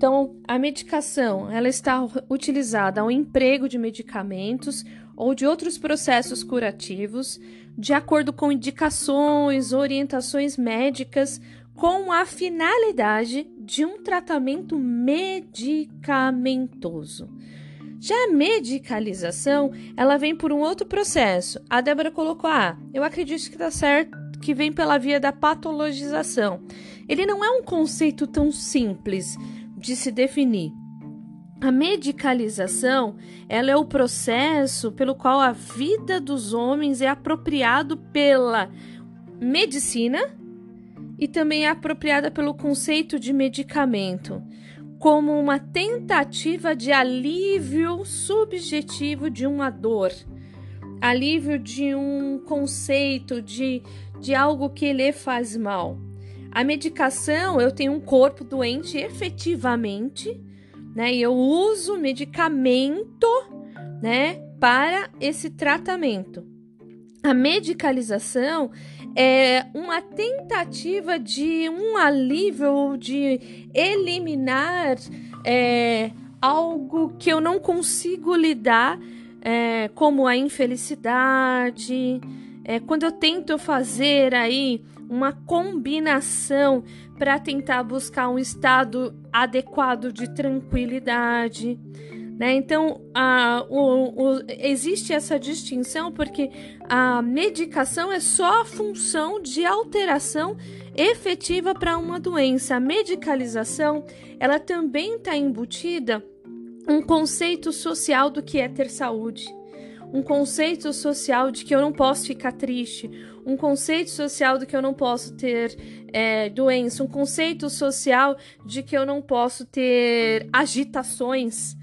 Então, a medicação, ela está utilizada ao emprego de medicamentos ou de outros processos curativos, de acordo com indicações, orientações médicas, com a finalidade de um tratamento medicamentoso. Já a medicalização, ela vem por um outro processo. A Débora colocou: "Ah, eu acredito que está certo que vem pela via da patologização". Ele não é um conceito tão simples de se definir. A medicalização, ela é o processo pelo qual a vida dos homens é apropriado pela medicina e também é apropriada pelo conceito de medicamento, como uma tentativa de alívio subjetivo de uma dor, alívio de um conceito de, de algo que lhe faz mal. A medicação, eu tenho um corpo doente efetivamente, né? E eu uso medicamento, né, para esse tratamento. A medicalização é uma tentativa de um alívio, de eliminar é, algo que eu não consigo lidar, é, como a infelicidade. É, quando eu tento fazer aí uma combinação para tentar buscar um estado adequado de tranquilidade. Né? Então, a, o, o, existe essa distinção porque a medicação é só a função de alteração efetiva para uma doença. A medicalização ela também está embutida um conceito social do que é ter saúde um conceito social de que eu não posso ficar triste, um conceito social de que eu não posso ter é, doença, um conceito social de que eu não posso ter agitações,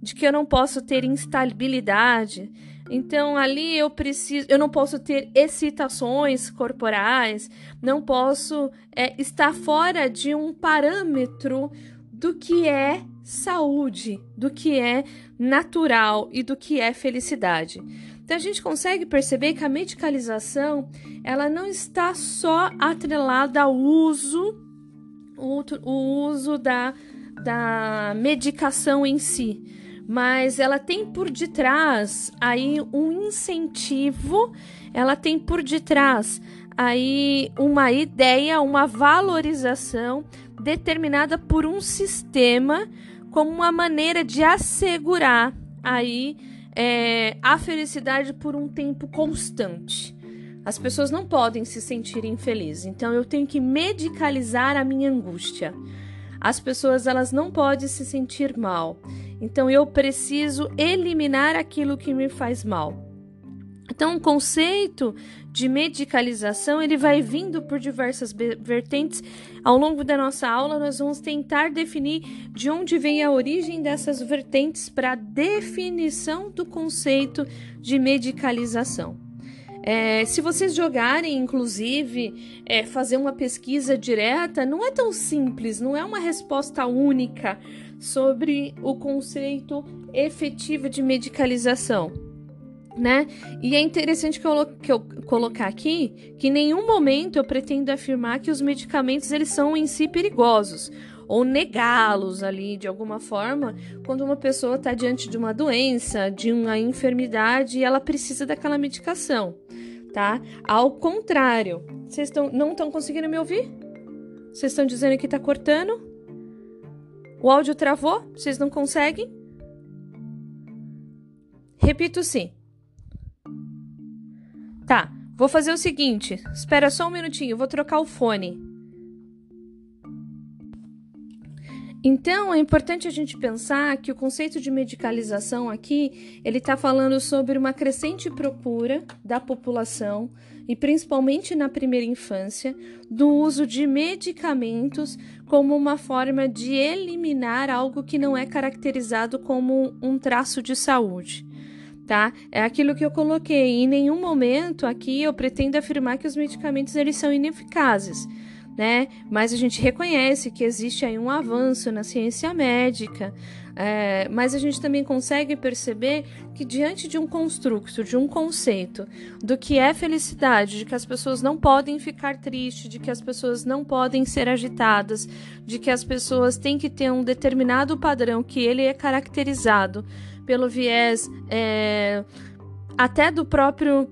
de que eu não posso ter instabilidade. Então ali eu preciso, eu não posso ter excitações corporais, não posso é, estar fora de um parâmetro do que é saúde, do que é natural e do que é felicidade. Então a gente consegue perceber que a medicalização ela não está só atrelada ao uso, o, uso da, da medicação em si, mas ela tem por detrás aí um incentivo, ela tem por detrás aí uma ideia, uma valorização determinada por um sistema como uma maneira de assegurar aí é, a felicidade por um tempo constante. As pessoas não podem se sentir infelizes, então eu tenho que medicalizar a minha angústia. As pessoas elas não podem se sentir mal, então eu preciso eliminar aquilo que me faz mal. Então, o conceito de medicalização ele vai vindo por diversas vertentes. Ao longo da nossa aula, nós vamos tentar definir de onde vem a origem dessas vertentes para a definição do conceito de medicalização. É, se vocês jogarem, inclusive, é, fazer uma pesquisa direta, não é tão simples, não é uma resposta única sobre o conceito efetivo de medicalização né? E é interessante que eu, que eu colocar aqui que em nenhum momento eu pretendo afirmar que os medicamentos eles são em si perigosos ou negá-los ali de alguma forma quando uma pessoa está diante de uma doença, de uma enfermidade e ela precisa daquela medicação, tá? Ao contrário, vocês tão, não estão conseguindo me ouvir? Vocês estão dizendo que está cortando? O áudio travou? Vocês não conseguem? Repito sim. Tá, vou fazer o seguinte. Espera só um minutinho, vou trocar o fone. Então, é importante a gente pensar que o conceito de medicalização aqui, ele está falando sobre uma crescente procura da população, e principalmente na primeira infância, do uso de medicamentos como uma forma de eliminar algo que não é caracterizado como um traço de saúde tá? É aquilo que eu coloquei. Em nenhum momento aqui eu pretendo afirmar que os medicamentos eles são ineficazes, né? Mas a gente reconhece que existe aí um avanço na ciência médica, é, mas a gente também consegue perceber que diante de um construto, de um conceito do que é felicidade, de que as pessoas não podem ficar tristes, de que as pessoas não podem ser agitadas, de que as pessoas têm que ter um determinado padrão que ele é caracterizado pelo viés é, até do próprio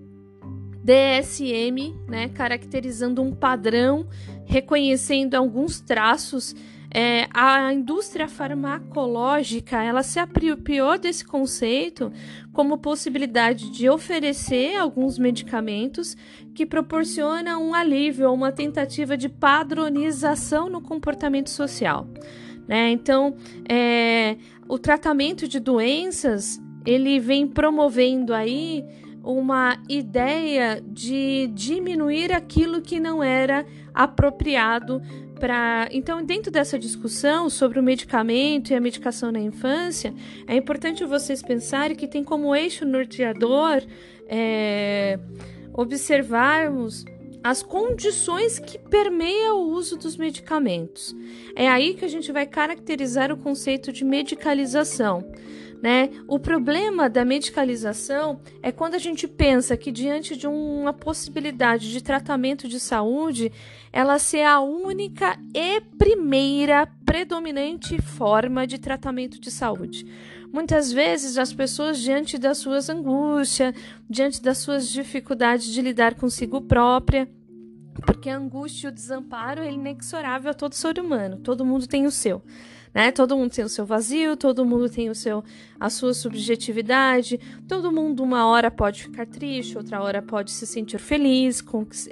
DSM, né, caracterizando um padrão, reconhecendo alguns traços é, a indústria farmacológica ela se apropriou desse conceito como possibilidade de oferecer alguns medicamentos que proporcionam um alívio ou uma tentativa de padronização no comportamento social. Né? Então, é, o tratamento de doenças ele vem promovendo aí uma ideia de diminuir aquilo que não era apropriado para. Então, dentro dessa discussão sobre o medicamento e a medicação na infância, é importante vocês pensarem que tem como eixo norteador é, observarmos as condições que permeiam o uso dos medicamentos. É aí que a gente vai caracterizar o conceito de medicalização. Né? O problema da medicalização é quando a gente pensa que diante de uma possibilidade de tratamento de saúde, ela ser a única e primeira predominante forma de tratamento de saúde. Muitas vezes as pessoas diante das suas angústias, diante das suas dificuldades de lidar consigo própria, porque a angústia e o desamparo é inexorável a todo ser humano, todo mundo tem o seu né? Todo mundo tem o seu vazio, todo mundo tem o seu a sua subjetividade, todo mundo uma hora pode ficar triste, outra hora pode se sentir feliz,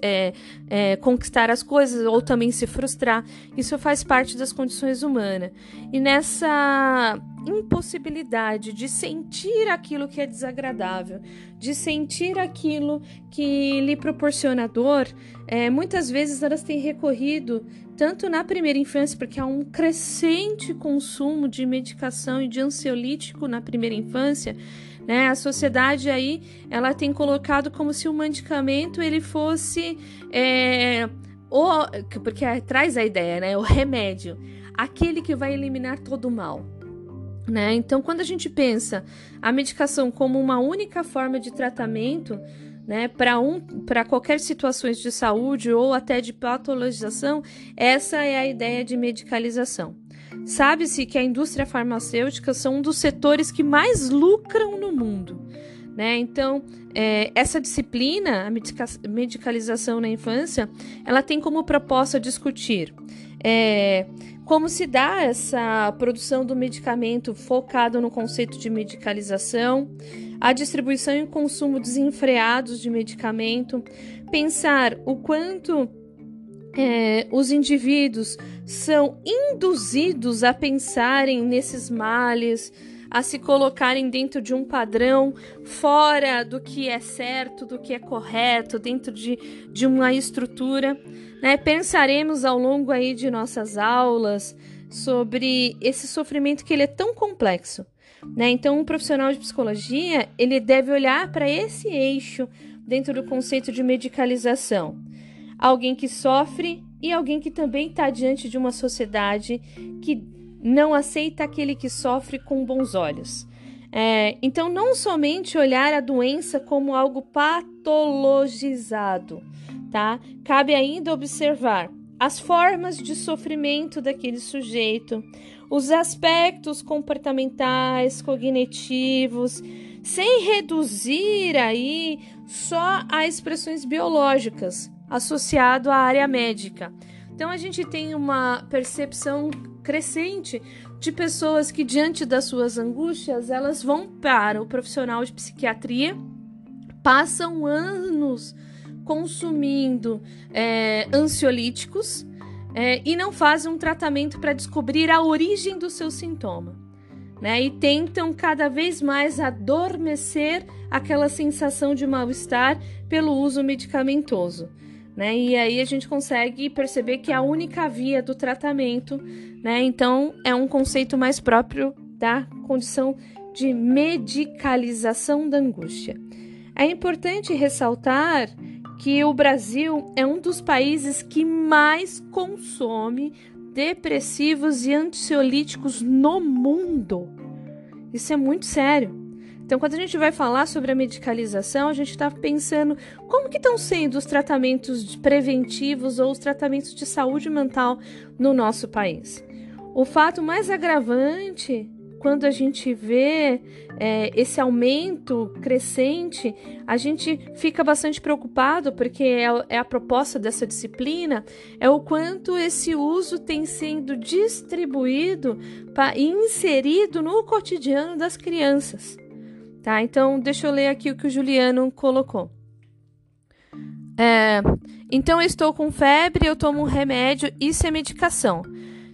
é, é, conquistar as coisas ou também se frustrar. Isso faz parte das condições humanas. E nessa impossibilidade de sentir aquilo que é desagradável, de sentir aquilo que lhe proporciona dor, é, muitas vezes elas têm recorrido tanto na primeira infância, porque há um crescente consumo de medicação e de ansiolítico na primeira infância, né? A sociedade aí ela tem colocado como se o medicamento ele fosse é, o, porque traz a ideia, né? O remédio, aquele que vai eliminar todo o mal. Né? Então, quando a gente pensa a medicação como uma única forma de tratamento, né, para um, para qualquer situações de saúde ou até de patologização, essa é a ideia de medicalização. Sabe-se que a indústria farmacêutica são um dos setores que mais lucram no mundo. Né? Então, é, essa disciplina, a medica medicalização na infância, ela tem como proposta discutir é, como se dá essa produção do medicamento focado no conceito de medicalização, a distribuição e consumo desenfreados de medicamento, pensar o quanto é, os indivíduos são induzidos a pensarem nesses males, a se colocarem dentro de um padrão fora do que é certo, do que é correto, dentro de, de uma estrutura. Né? Pensaremos ao longo aí de nossas aulas sobre esse sofrimento que ele é tão complexo. Né? Então, um profissional de psicologia ele deve olhar para esse eixo dentro do conceito de medicalização. Alguém que sofre e alguém que também está diante de uma sociedade que não aceita aquele que sofre com bons olhos. É, então, não somente olhar a doença como algo patologizado, tá? Cabe ainda observar as formas de sofrimento daquele sujeito, os aspectos comportamentais, cognitivos, sem reduzir aí só a expressões biológicas associado à área médica. Então a gente tem uma percepção crescente de pessoas que diante das suas angústias, elas vão para o profissional de psiquiatria, passam anos consumindo é, ansiolíticos é, e não fazem um tratamento para descobrir a origem do seu sintoma. Né? E tentam cada vez mais adormecer aquela sensação de mal-estar pelo uso medicamentoso. Né? E aí a gente consegue perceber que é a única via do tratamento, né? Então é um conceito mais próprio da condição de medicalização da angústia. É importante ressaltar que o Brasil é um dos países que mais consome depressivos e ansiolíticos no mundo. Isso é muito sério. Então, quando a gente vai falar sobre a medicalização, a gente está pensando como que estão sendo os tratamentos preventivos ou os tratamentos de saúde mental no nosso país. O fato mais agravante quando a gente vê é, esse aumento crescente, a gente fica bastante preocupado, porque é, é, a proposta dessa disciplina, é o quanto esse uso tem sendo distribuído e inserido no cotidiano das crianças. Tá? Então, deixa eu ler aqui o que o Juliano colocou. É, então, eu estou com febre, eu tomo um remédio, isso é medicação.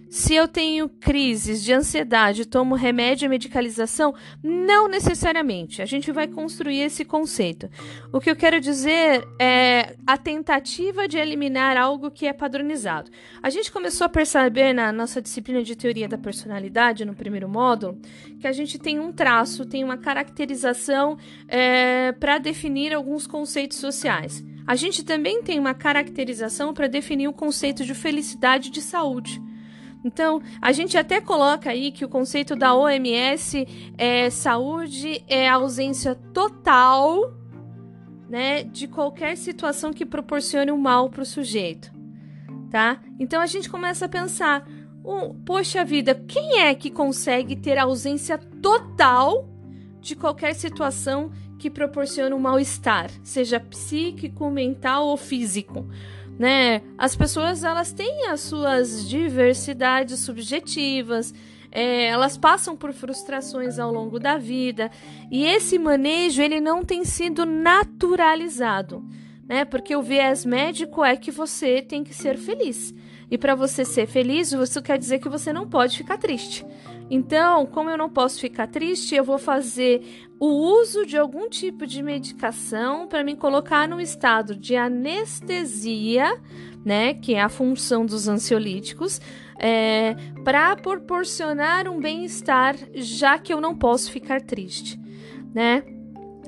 Se eu tenho crises de ansiedade, tomo remédio e medicalização? Não necessariamente. A gente vai construir esse conceito. O que eu quero dizer é a tentativa de eliminar algo que é padronizado. A gente começou a perceber na nossa disciplina de teoria da personalidade, no primeiro módulo, que a gente tem um traço, tem uma caracterização é, para definir alguns conceitos sociais. A gente também tem uma caracterização para definir o conceito de felicidade e de saúde. Então, a gente até coloca aí que o conceito da OMS é saúde é ausência total, né, de qualquer situação que proporcione um mal para o sujeito, tá? Então a gente começa a pensar, poxa vida, quem é que consegue ter ausência total de qualquer situação que proporcione um mal-estar, seja psíquico, mental ou físico? Né? As pessoas elas têm as suas diversidades subjetivas, é, elas passam por frustrações ao longo da vida e esse manejo ele não tem sido naturalizado, né? Porque o viés médico é que você tem que ser feliz e para você ser feliz isso quer dizer que você não pode ficar triste. Então, como eu não posso ficar triste, eu vou fazer o uso de algum tipo de medicação para me colocar num estado de anestesia, né, que é a função dos ansiolíticos, é, para proporcionar um bem-estar, já que eu não posso ficar triste, né?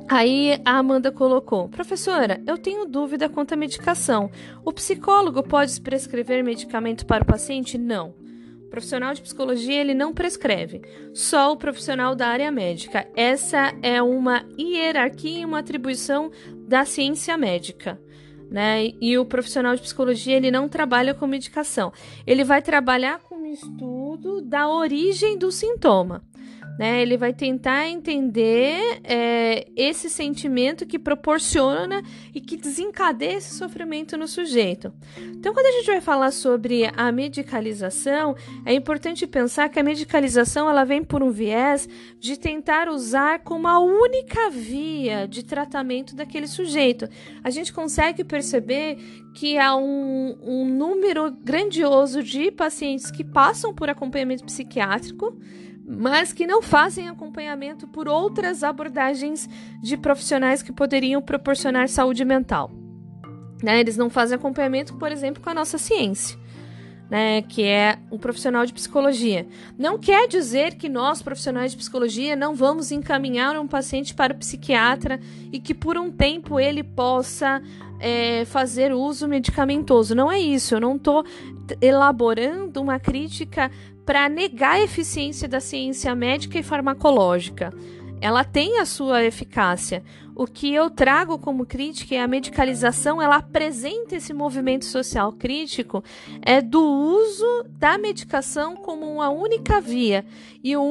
Aí a Amanda colocou: Professora, eu tenho dúvida quanto à medicação. O psicólogo pode prescrever medicamento para o paciente? Não. Profissional de psicologia ele não prescreve, só o profissional da área médica. Essa é uma hierarquia e uma atribuição da ciência médica. Né? E o profissional de psicologia ele não trabalha com medicação, ele vai trabalhar com o estudo da origem do sintoma né? Ele vai tentar entender é, esse sentimento que proporciona e que desencadeia esse sofrimento no sujeito. Então, quando a gente vai falar sobre a medicalização, é importante pensar que a medicalização ela vem por um viés de tentar usar como a única via de tratamento daquele sujeito. A gente consegue perceber que há um, um número grandioso de pacientes que passam por acompanhamento psiquiátrico mas que não fazem acompanhamento por outras abordagens de profissionais que poderiam proporcionar saúde mental. Né? Eles não fazem acompanhamento, por exemplo, com a nossa ciência. Né, que é um profissional de psicologia. Não quer dizer que nós, profissionais de psicologia, não vamos encaminhar um paciente para o psiquiatra e que por um tempo ele possa é, fazer uso medicamentoso. Não é isso. Eu não estou elaborando uma crítica para negar a eficiência da ciência médica e farmacológica. Ela tem a sua eficácia. O que eu trago como crítica é a medicalização, ela apresenta esse movimento social crítico é do uso da medicação como uma única via e o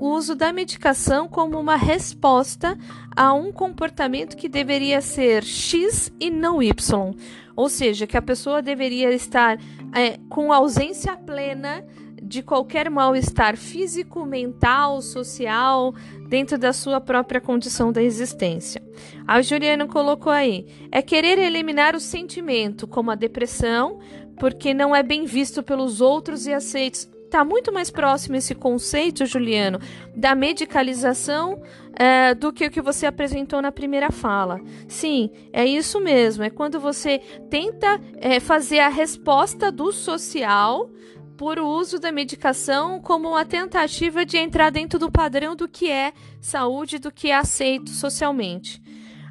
uso da medicação como uma resposta a um comportamento que deveria ser X e não Y. Ou seja, que a pessoa deveria estar é, com ausência plena de qualquer mal-estar físico, mental, social, dentro da sua própria condição da existência. A Juliana colocou aí: é querer eliminar o sentimento, como a depressão, porque não é bem visto pelos outros e aceitos. Está muito mais próximo esse conceito, Juliano, da medicalização é, do que o que você apresentou na primeira fala. Sim, é isso mesmo. É quando você tenta é, fazer a resposta do social por uso da medicação como uma tentativa de entrar dentro do padrão do que é saúde, do que é aceito socialmente.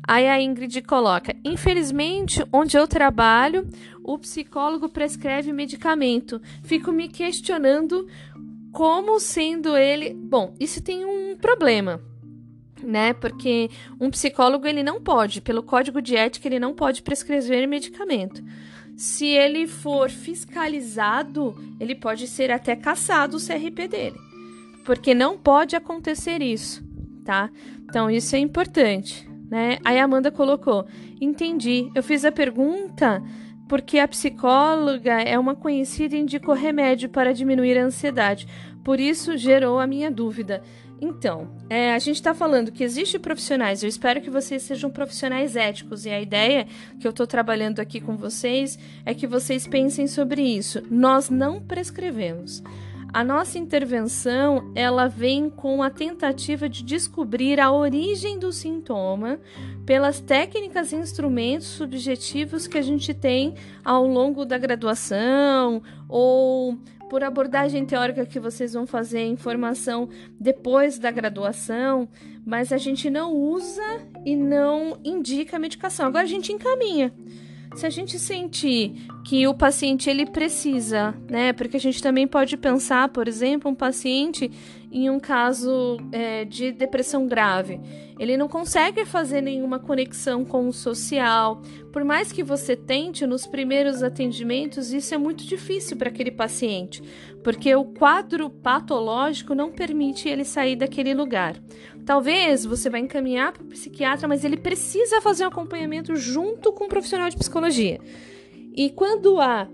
Aí a Ingrid coloca: infelizmente, onde eu trabalho, o psicólogo prescreve medicamento. Fico me questionando como sendo ele. Bom, isso tem um problema. Né? Porque um psicólogo ele não pode, pelo código de ética, ele não pode prescrever medicamento. Se ele for fiscalizado, ele pode ser até caçado o CRP dele. Porque não pode acontecer isso, tá? Então isso é importante né? Aí a Amanda colocou: Entendi. Eu fiz a pergunta porque a psicóloga é uma conhecida e indicou remédio para diminuir a ansiedade. Por isso gerou a minha dúvida. Então, é, a gente está falando que existem profissionais, eu espero que vocês sejam profissionais éticos, e a ideia que eu estou trabalhando aqui com vocês é que vocês pensem sobre isso. Nós não prescrevemos. A nossa intervenção, ela vem com a tentativa de descobrir a origem do sintoma pelas técnicas e instrumentos subjetivos que a gente tem ao longo da graduação ou por abordagem teórica que vocês vão fazer em formação depois da graduação, mas a gente não usa e não indica a medicação. Agora a gente encaminha. Se a gente sentir que o paciente ele precisa, né? Porque a gente também pode pensar, por exemplo, um paciente em um caso é, de depressão grave. Ele não consegue fazer nenhuma conexão com o social. Por mais que você tente nos primeiros atendimentos, isso é muito difícil para aquele paciente, porque o quadro patológico não permite ele sair daquele lugar. Talvez você vai encaminhar para o psiquiatra, mas ele precisa fazer um acompanhamento junto com um profissional de psicologia. E quando há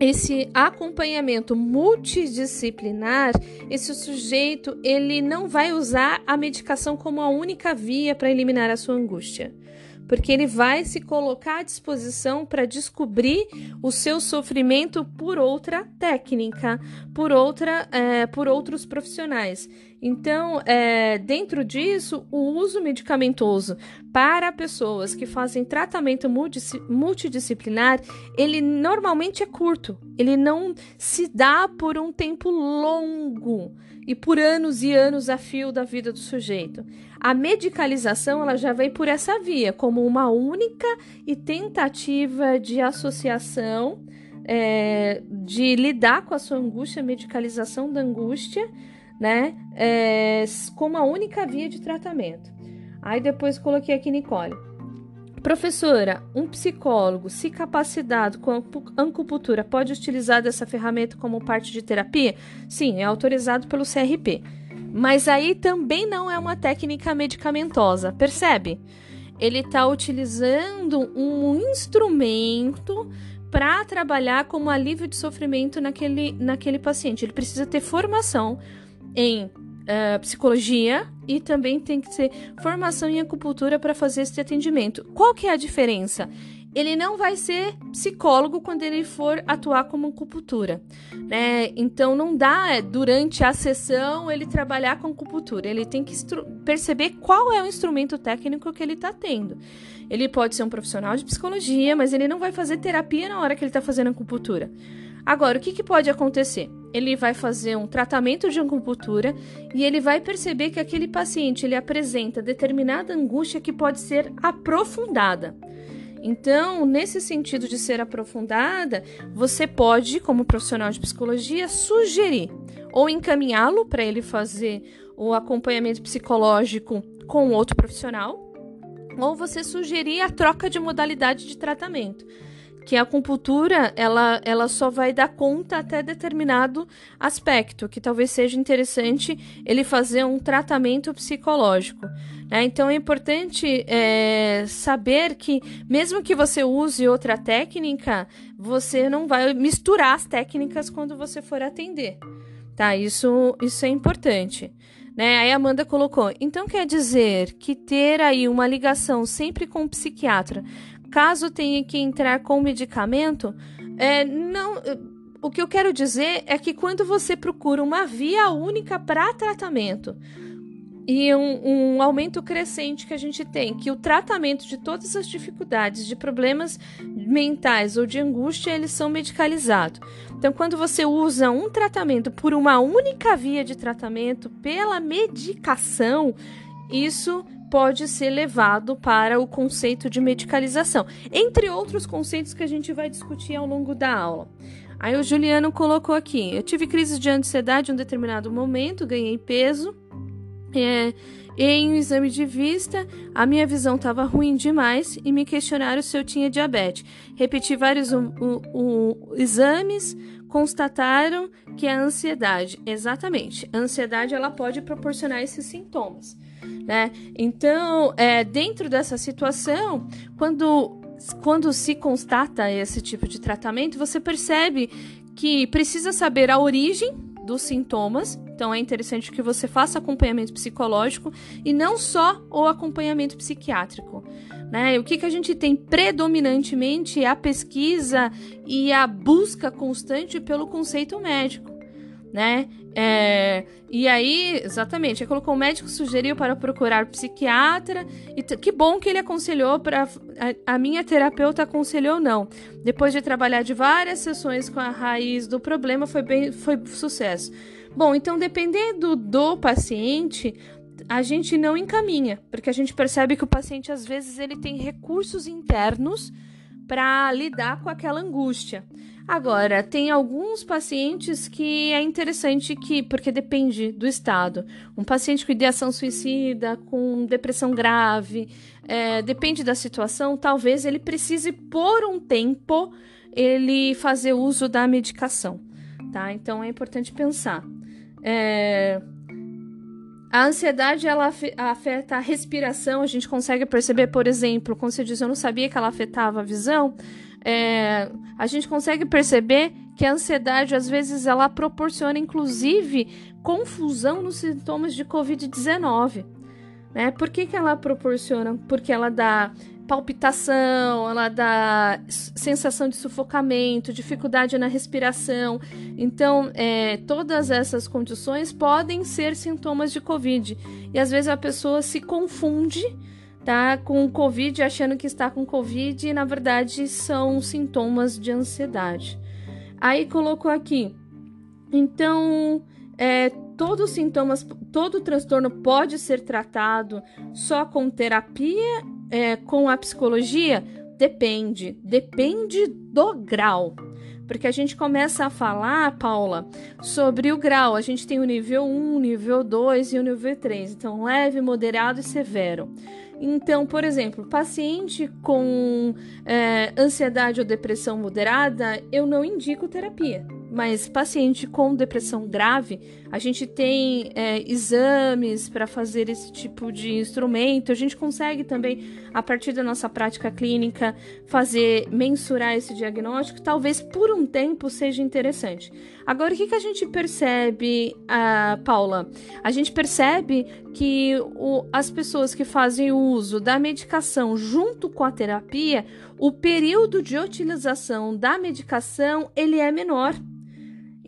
esse acompanhamento multidisciplinar, esse sujeito ele não vai usar a medicação como a única via para eliminar a sua angústia porque ele vai se colocar à disposição para descobrir o seu sofrimento por outra técnica, por outra, é, por outros profissionais. Então, é, dentro disso, o uso medicamentoso para pessoas que fazem tratamento multidisciplinar, ele normalmente é curto, ele não se dá por um tempo longo e por anos e anos a fio da vida do sujeito. A medicalização ela já vem por essa via, como uma única e tentativa de associação é, de lidar com a sua angústia, medicalização da angústia, né, é, como a única via de tratamento. Aí depois coloquei aqui Nicole. Professora, um psicólogo, se capacitado com acupuntura, pode utilizar dessa ferramenta como parte de terapia? Sim, é autorizado pelo CRP. Mas aí também não é uma técnica medicamentosa, percebe? Ele está utilizando um instrumento para trabalhar como alívio de sofrimento naquele, naquele paciente. Ele precisa ter formação em uh, psicologia e também tem que ter formação em acupuntura para fazer esse atendimento. Qual que é a diferença? Ele não vai ser psicólogo quando ele for atuar como acupuntura, né? Então não dá é, durante a sessão ele trabalhar com acupuntura. Ele tem que perceber qual é o instrumento técnico que ele está tendo. Ele pode ser um profissional de psicologia, mas ele não vai fazer terapia na hora que ele está fazendo acupuntura. Agora, o que, que pode acontecer? Ele vai fazer um tratamento de acupuntura e ele vai perceber que aquele paciente ele apresenta determinada angústia que pode ser aprofundada. Então, nesse sentido de ser aprofundada, você pode, como profissional de psicologia, sugerir ou encaminhá-lo para ele fazer o acompanhamento psicológico com outro profissional, ou você sugerir a troca de modalidade de tratamento que a acupuntura ela, ela só vai dar conta até determinado aspecto, que talvez seja interessante ele fazer um tratamento psicológico. Né? Então é importante é, saber que, mesmo que você use outra técnica, você não vai misturar as técnicas quando você for atender. Tá? Isso, isso é importante. Né? Aí a Amanda colocou: então quer dizer que ter aí uma ligação sempre com o psiquiatra caso tenha que entrar com medicamento, é, não. O que eu quero dizer é que quando você procura uma via única para tratamento e um, um, aumento crescente que a gente tem, que o tratamento de todas as dificuldades, de problemas mentais ou de angústia, eles são medicalizados. Então, quando você usa um tratamento por uma única via de tratamento, pela medicação, isso pode ser levado para o conceito de medicalização, entre outros conceitos que a gente vai discutir ao longo da aula. Aí o Juliano colocou aqui: eu tive crise de ansiedade em um determinado momento, ganhei peso. É, em um exame de vista, a minha visão estava ruim demais e me questionaram se eu tinha diabetes. Repeti vários um, um, um, exames, constataram que é ansiedade. Exatamente. A ansiedade ela pode proporcionar esses sintomas. Né? Então, é, dentro dessa situação, quando quando se constata esse tipo de tratamento, você percebe que precisa saber a origem dos sintomas. Então é interessante que você faça acompanhamento psicológico e não só o acompanhamento psiquiátrico. Né? O que, que a gente tem predominantemente é a pesquisa e a busca constante pelo conceito médico né? É, e aí, exatamente, ele colocou o médico sugeriu para procurar psiquiatra e que bom que ele aconselhou para a, a, minha terapeuta aconselhou não. Depois de trabalhar de várias sessões com a raiz do problema, foi bem foi sucesso. Bom, então dependendo do paciente, a gente não encaminha, porque a gente percebe que o paciente às vezes ele tem recursos internos para lidar com aquela angústia. Agora, tem alguns pacientes que é interessante que, porque depende do estado. Um paciente com ideação suicida, com depressão grave, é, depende da situação, talvez ele precise por um tempo ele fazer uso da medicação, tá? Então é importante pensar. É, a ansiedade ela afeta a respiração, a gente consegue perceber, por exemplo, quando você diz eu não sabia que ela afetava a visão, é, a gente consegue perceber que a ansiedade às vezes ela proporciona inclusive confusão nos sintomas de Covid-19. Né? Por que, que ela proporciona? Porque ela dá palpitação, ela dá sensação de sufocamento, dificuldade na respiração. Então, é, todas essas condições podem ser sintomas de Covid. E às vezes a pessoa se confunde tá com Covid, achando que está com Covid e na verdade são sintomas de ansiedade. Aí colocou aqui, então, é, todos os sintomas, todo transtorno pode ser tratado só com terapia, é, com a psicologia? Depende, depende do grau. Porque a gente começa a falar, Paula, sobre o grau. A gente tem o nível 1, nível 2 e o nível 3. Então, leve, moderado e severo. Então, por exemplo, paciente com é, ansiedade ou depressão moderada, eu não indico terapia. Mas paciente com depressão grave, a gente tem é, exames para fazer esse tipo de instrumento. A gente consegue também, a partir da nossa prática clínica, fazer mensurar esse diagnóstico. Talvez por um tempo seja interessante. Agora, o que, que a gente percebe, uh, Paula? A gente percebe que o, as pessoas que fazem uso da medicação junto com a terapia, o período de utilização da medicação ele é menor.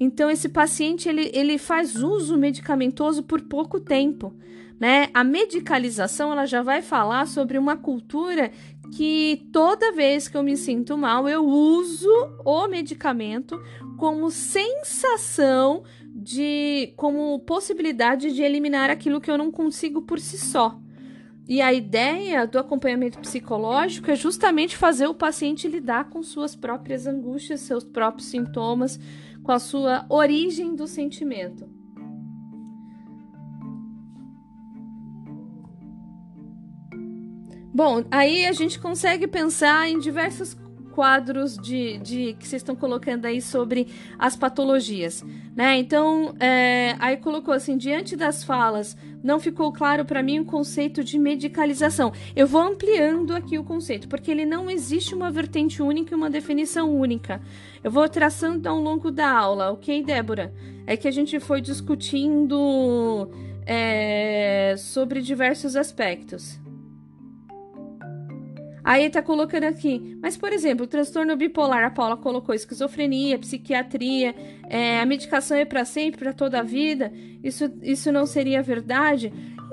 Então, esse paciente ele, ele faz uso medicamentoso por pouco tempo. Né? A medicalização ela já vai falar sobre uma cultura que toda vez que eu me sinto mal, eu uso o medicamento como sensação de como possibilidade de eliminar aquilo que eu não consigo por si só. E a ideia do acompanhamento psicológico é justamente fazer o paciente lidar com suas próprias angústias, seus próprios sintomas, com a sua origem do sentimento. Bom, aí a gente consegue pensar em diversos quadros de, de que vocês estão colocando aí sobre as patologias, né? Então, é, aí colocou assim, diante das falas, não ficou claro para mim o conceito de medicalização. Eu vou ampliando aqui o conceito, porque ele não existe uma vertente única e uma definição única. Eu vou traçando ao longo da aula, ok, Débora? É que a gente foi discutindo é, sobre diversos aspectos. Aí tá colocando aqui, mas por exemplo, transtorno bipolar, a Paula colocou esquizofrenia, psiquiatria, é, a medicação é para sempre, para toda a vida. Isso, isso não seria verdade?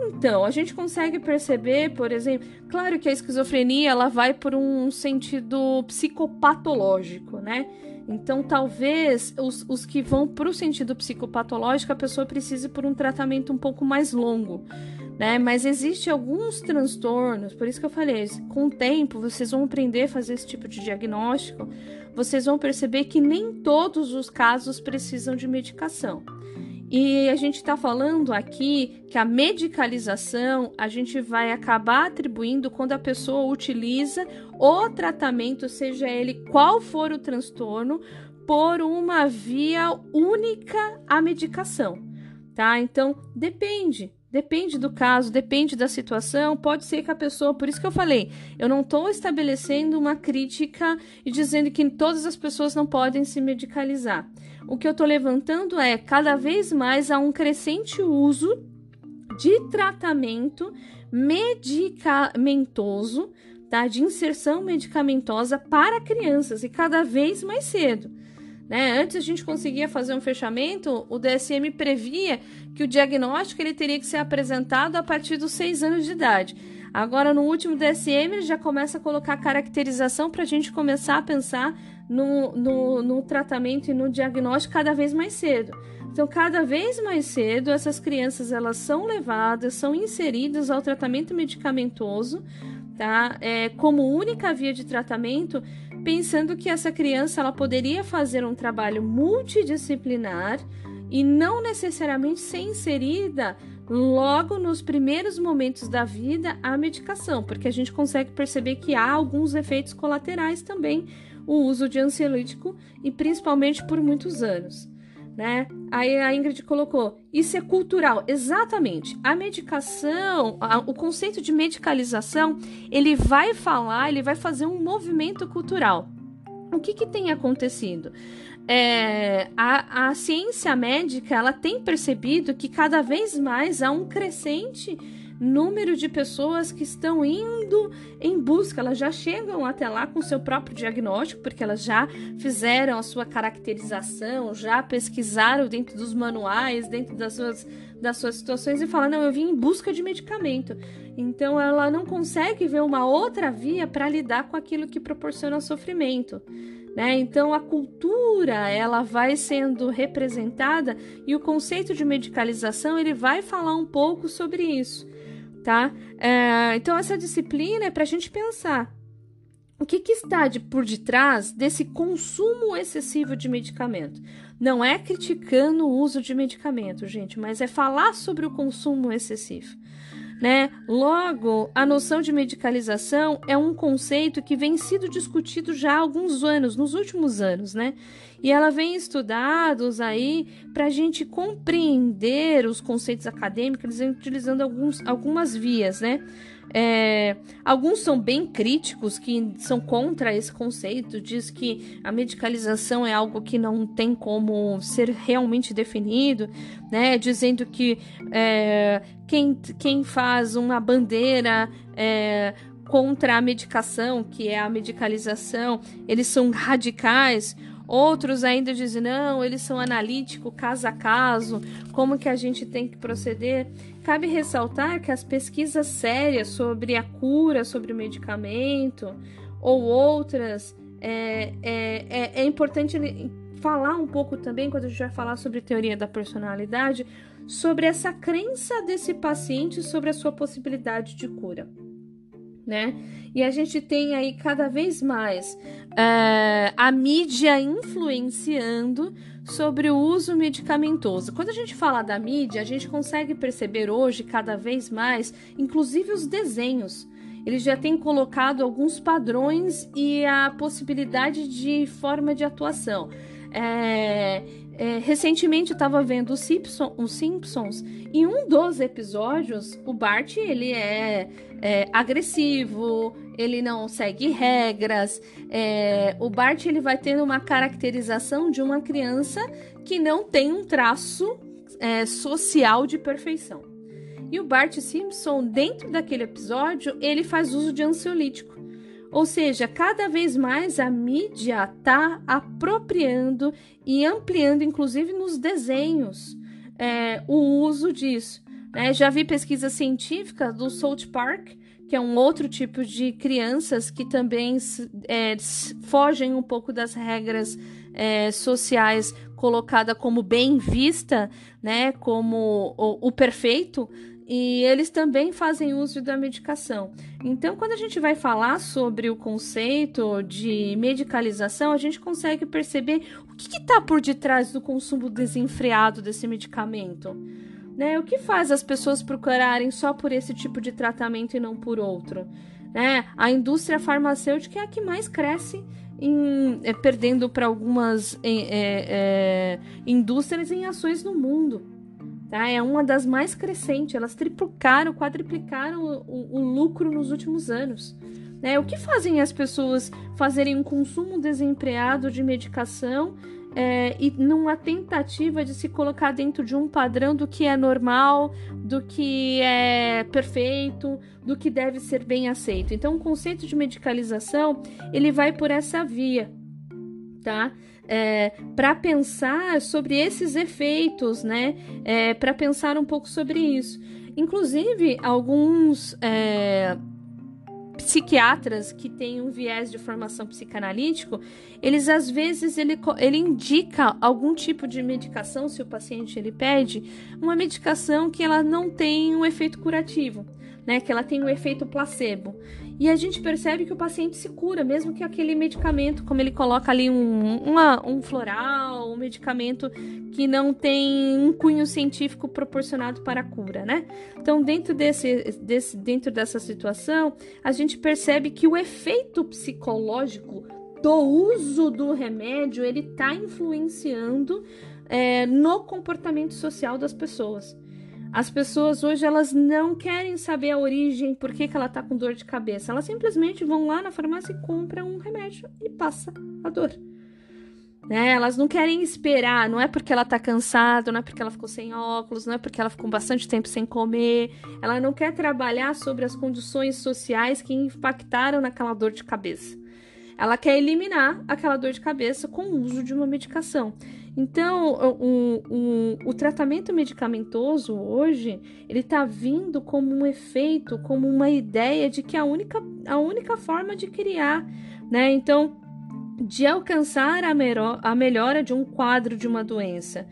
Então, a gente consegue perceber, por exemplo, claro que a esquizofrenia ela vai por um sentido psicopatológico, né? Então, talvez os, os que vão para o sentido psicopatológico, a pessoa precise por um tratamento um pouco mais longo né? Mas existe alguns transtornos, por isso que eu falei, com o tempo vocês vão aprender a fazer esse tipo de diagnóstico, vocês vão perceber que nem todos os casos precisam de medicação. E a gente está falando aqui que a medicalização a gente vai acabar atribuindo quando a pessoa utiliza o tratamento, seja ele qual for o transtorno, por uma via única à medicação, tá? Então depende. Depende do caso, depende da situação. Pode ser que a pessoa, por isso que eu falei, eu não estou estabelecendo uma crítica e dizendo que todas as pessoas não podem se medicalizar. O que eu estou levantando é cada vez mais há um crescente uso de tratamento medicamentoso, tá? De inserção medicamentosa para crianças e cada vez mais cedo. Né? Antes a gente conseguia fazer um fechamento, o DSM previa que o diagnóstico ele teria que ser apresentado a partir dos seis anos de idade. Agora, no último DSM, ele já começa a colocar caracterização para a gente começar a pensar no, no, no tratamento e no diagnóstico cada vez mais cedo. Então, cada vez mais cedo, essas crianças elas são levadas, são inseridas ao tratamento medicamentoso, tá? É, como única via de tratamento, pensando que essa criança ela poderia fazer um trabalho multidisciplinar e não necessariamente ser inserida logo nos primeiros momentos da vida a medicação, porque a gente consegue perceber que há alguns efeitos colaterais também o uso de ansiolítico e principalmente por muitos anos. Né? Aí a Ingrid colocou: isso é cultural. Exatamente. A medicação, a, o conceito de medicalização, ele vai falar, ele vai fazer um movimento cultural. O que, que tem acontecido? É, a, a ciência médica ela tem percebido que cada vez mais há um crescente número de pessoas que estão indo em busca, elas já chegam até lá com seu próprio diagnóstico, porque elas já fizeram a sua caracterização, já pesquisaram dentro dos manuais, dentro das suas, das suas situações e falam: não, eu vim em busca de medicamento. Então ela não consegue ver uma outra via para lidar com aquilo que proporciona sofrimento. Né? Então a cultura ela vai sendo representada e o conceito de medicalização ele vai falar um pouco sobre isso tá? É, então, essa disciplina é para a gente pensar o que, que está de, por detrás desse consumo excessivo de medicamento. Não é criticando o uso de medicamento, gente, mas é falar sobre o consumo excessivo. Né? Logo, a noção de medicalização é um conceito que vem sido discutido já há alguns anos, nos últimos anos, né? E ela vem estudados aí para a gente compreender os conceitos acadêmicos, utilizando alguns, algumas vias, né? É, alguns são bem críticos, que são contra esse conceito, diz que a medicalização é algo que não tem como ser realmente definido, né? Dizendo que é, quem, quem faz uma bandeira é, contra a medicação, que é a medicalização, eles são radicais. Outros ainda dizem, não, eles são analíticos, caso a caso, como que a gente tem que proceder. Cabe ressaltar que as pesquisas sérias sobre a cura, sobre o medicamento ou outras, é, é, é, é importante falar um pouco também, quando a gente vai falar sobre teoria da personalidade, sobre essa crença desse paciente sobre a sua possibilidade de cura né? E a gente tem aí cada vez mais uh, a mídia influenciando sobre o uso medicamentoso. Quando a gente fala da mídia, a gente consegue perceber hoje cada vez mais, inclusive os desenhos. Eles já têm colocado alguns padrões e a possibilidade de forma de atuação. É, é, recentemente eu estava vendo os, Simpson, os Simpsons e um dos episódios o Bart ele é, é agressivo, ele não segue regras. É, o Bart ele vai tendo uma caracterização de uma criança que não tem um traço é, social de perfeição. E o Bart Simpson dentro daquele episódio ele faz uso de ansiolítico. Ou seja, cada vez mais a mídia está apropriando e ampliando, inclusive nos desenhos, é, o uso disso. Né? Já vi pesquisa científica do South Park, que é um outro tipo de crianças que também é, fogem um pouco das regras é, sociais colocada como bem vista, né, como o, o perfeito, e eles também fazem uso da medicação. Então, quando a gente vai falar sobre o conceito de medicalização, a gente consegue perceber o que está por detrás do consumo desenfreado desse medicamento. Né? O que faz as pessoas procurarem só por esse tipo de tratamento e não por outro? Né? A indústria farmacêutica é a que mais cresce em, é, perdendo para algumas é, é, indústrias em ações no mundo. Tá? É uma das mais crescentes. Elas triplicaram, quadriplicaram o, o, lucro nos últimos anos. Né? O que fazem as pessoas fazerem um consumo desempreado de medicação é, e numa tentativa de se colocar dentro de um padrão do que é normal, do que é perfeito, do que deve ser bem aceito. Então, o conceito de medicalização ele vai por essa via, tá? É, para pensar sobre esses efeitos, né? É, para pensar um pouco sobre isso. Inclusive, alguns é, psiquiatras que têm um viés de formação psicanalítico, eles às vezes ele, ele indica algum tipo de medicação, se o paciente ele pede, uma medicação que ela não tem um efeito curativo, né? Que ela tem um efeito placebo. E a gente percebe que o paciente se cura, mesmo que aquele medicamento, como ele coloca ali um, uma, um floral, um medicamento que não tem um cunho científico proporcionado para a cura, né? Então, dentro, desse, desse, dentro dessa situação, a gente percebe que o efeito psicológico do uso do remédio ele está influenciando é, no comportamento social das pessoas. As pessoas hoje elas não querem saber a origem, por que, que ela tá com dor de cabeça. Elas simplesmente vão lá na farmácia e compram um remédio e passa a dor. Né? Elas não querem esperar, não é porque ela tá cansada, não é porque ela ficou sem óculos, não é porque ela ficou bastante tempo sem comer. Ela não quer trabalhar sobre as condições sociais que impactaram naquela dor de cabeça. Ela quer eliminar aquela dor de cabeça com o uso de uma medicação. Então, o, o, o tratamento medicamentoso hoje, ele está vindo como um efeito, como uma ideia de que a única, a única forma de criar, né? Então, de alcançar a, melhor, a melhora de um quadro de uma doença.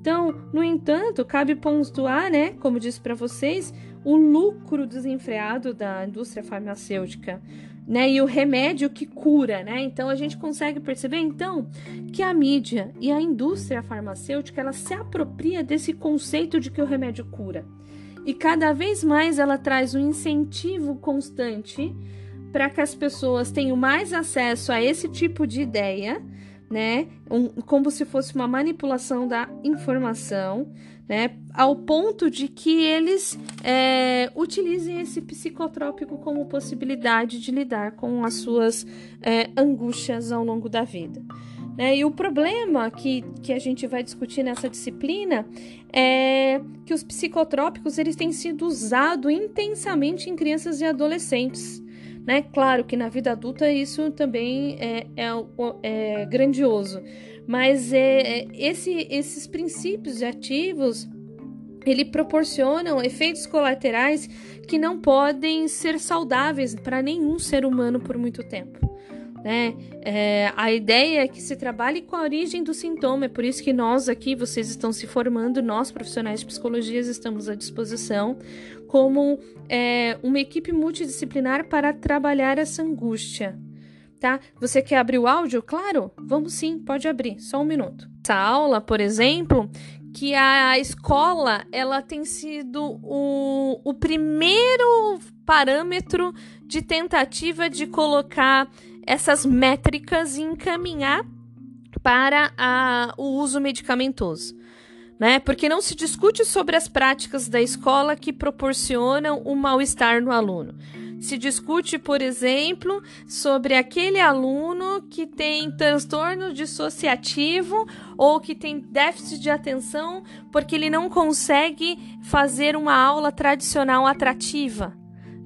Então, no entanto, cabe pontuar, né, como disse para vocês, o lucro desenfreado da indústria farmacêutica né? E o remédio que cura, né? Então a gente consegue perceber então que a mídia e a indústria farmacêutica ela se apropria desse conceito de que o remédio cura. E cada vez mais ela traz um incentivo constante para que as pessoas tenham mais acesso a esse tipo de ideia, né? Um, como se fosse uma manipulação da informação, né? Ao ponto de que eles é, utilizem esse psicotrópico como possibilidade de lidar com as suas é, angústias ao longo da vida. Né? E o problema que, que a gente vai discutir nessa disciplina é que os psicotrópicos eles têm sido usados intensamente em crianças e adolescentes. Né? Claro que na vida adulta isso também é, é, é grandioso, mas é, é, esse, esses princípios ativos ele proporcionam efeitos colaterais que não podem ser saudáveis para nenhum ser humano por muito tempo. Né? É, a ideia é que se trabalhe com a origem do sintoma, é por isso que nós aqui, vocês estão se formando, nós profissionais de psicologia estamos à disposição como é, uma equipe multidisciplinar para trabalhar essa angústia, tá? Você quer abrir o áudio? Claro, vamos sim, pode abrir, só um minuto. Essa aula, por exemplo, que a escola ela tem sido o, o primeiro parâmetro de tentativa de colocar essas métricas e encaminhar para a, o uso medicamentoso. Né? Porque não se discute sobre as práticas da escola que proporcionam o mal-estar no aluno. Se discute, por exemplo, sobre aquele aluno que tem transtorno dissociativo ou que tem déficit de atenção porque ele não consegue fazer uma aula tradicional atrativa.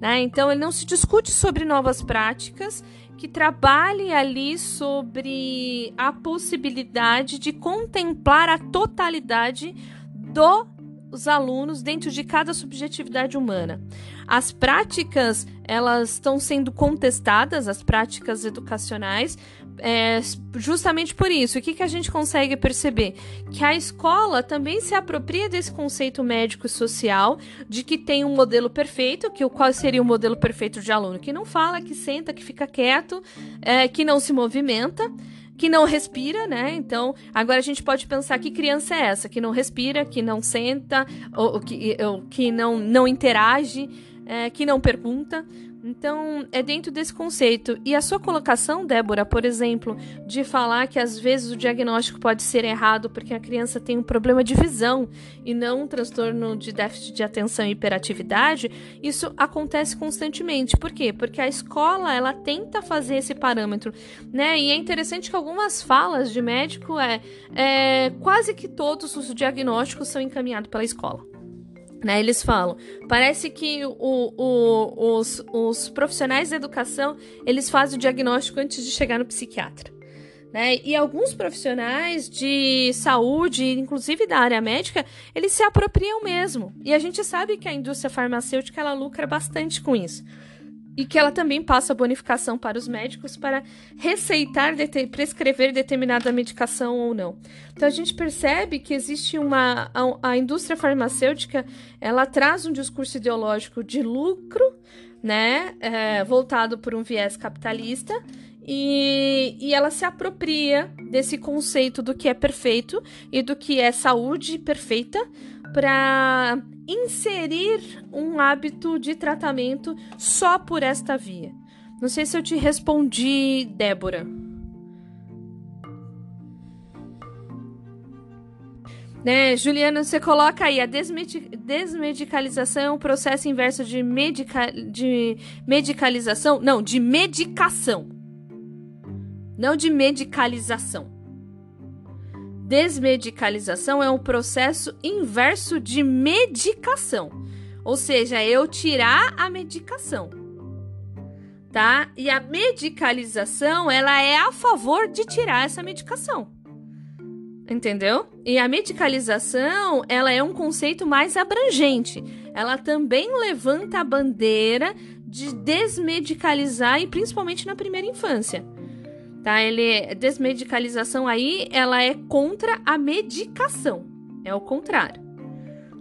Né? Então, ele não se discute sobre novas práticas que trabalhe ali sobre a possibilidade de contemplar a totalidade dos alunos dentro de cada subjetividade humana. As práticas, elas estão sendo contestadas, as práticas educacionais, é, justamente por isso, o que, que a gente consegue perceber? Que a escola também se apropria desse conceito médico e social, de que tem um modelo perfeito, que o qual seria o modelo perfeito de aluno? Que não fala, que senta, que fica quieto, é, que não se movimenta que não respira, né? Então, agora a gente pode pensar que criança é essa, que não respira, que não senta, ou, ou que, ou, que não, não interage, é, que não pergunta. Então, é dentro desse conceito. E a sua colocação, Débora, por exemplo, de falar que às vezes o diagnóstico pode ser errado porque a criança tem um problema de visão e não um transtorno de déficit de atenção e hiperatividade, isso acontece constantemente. Por quê? Porque a escola, ela tenta fazer esse parâmetro, né? E é interessante que algumas falas de médico é, é quase que todos os diagnósticos são encaminhados pela escola. Né, eles falam, parece que o, o, os, os, profissionais da educação eles fazem o diagnóstico antes de chegar no psiquiatra. Né? E alguns profissionais de saúde, inclusive da área médica, eles se apropriam mesmo. E a gente sabe que a indústria farmacêutica ela lucra bastante com isso e que ela também passa bonificação para os médicos para receitar, prescrever determinada medicação ou não. Então a gente percebe que existe uma a, a, indústria farmacêutica ela traz um discurso ideológico de lucro, né, é, voltado por um viés capitalista e, e ela se apropria desse conceito do que é perfeito e do que é saúde perfeita para inserir um hábito de tratamento só por esta via. Não sei se eu te respondi, Débora. Né, Juliana, você coloca aí a desmedicalização é um processo inverso de, medica de medicalização? Não, de medicação. Não de medicalização. Desmedicalização é um processo inverso de medicação, ou seja, é eu tirar a medicação, tá? E a medicalização, ela é a favor de tirar essa medicação. Entendeu? E a medicalização, ela é um conceito mais abrangente. Ela também levanta a bandeira de desmedicalizar e principalmente na primeira infância tá? Ele desmedicalização aí, ela é contra a medicação, é o contrário,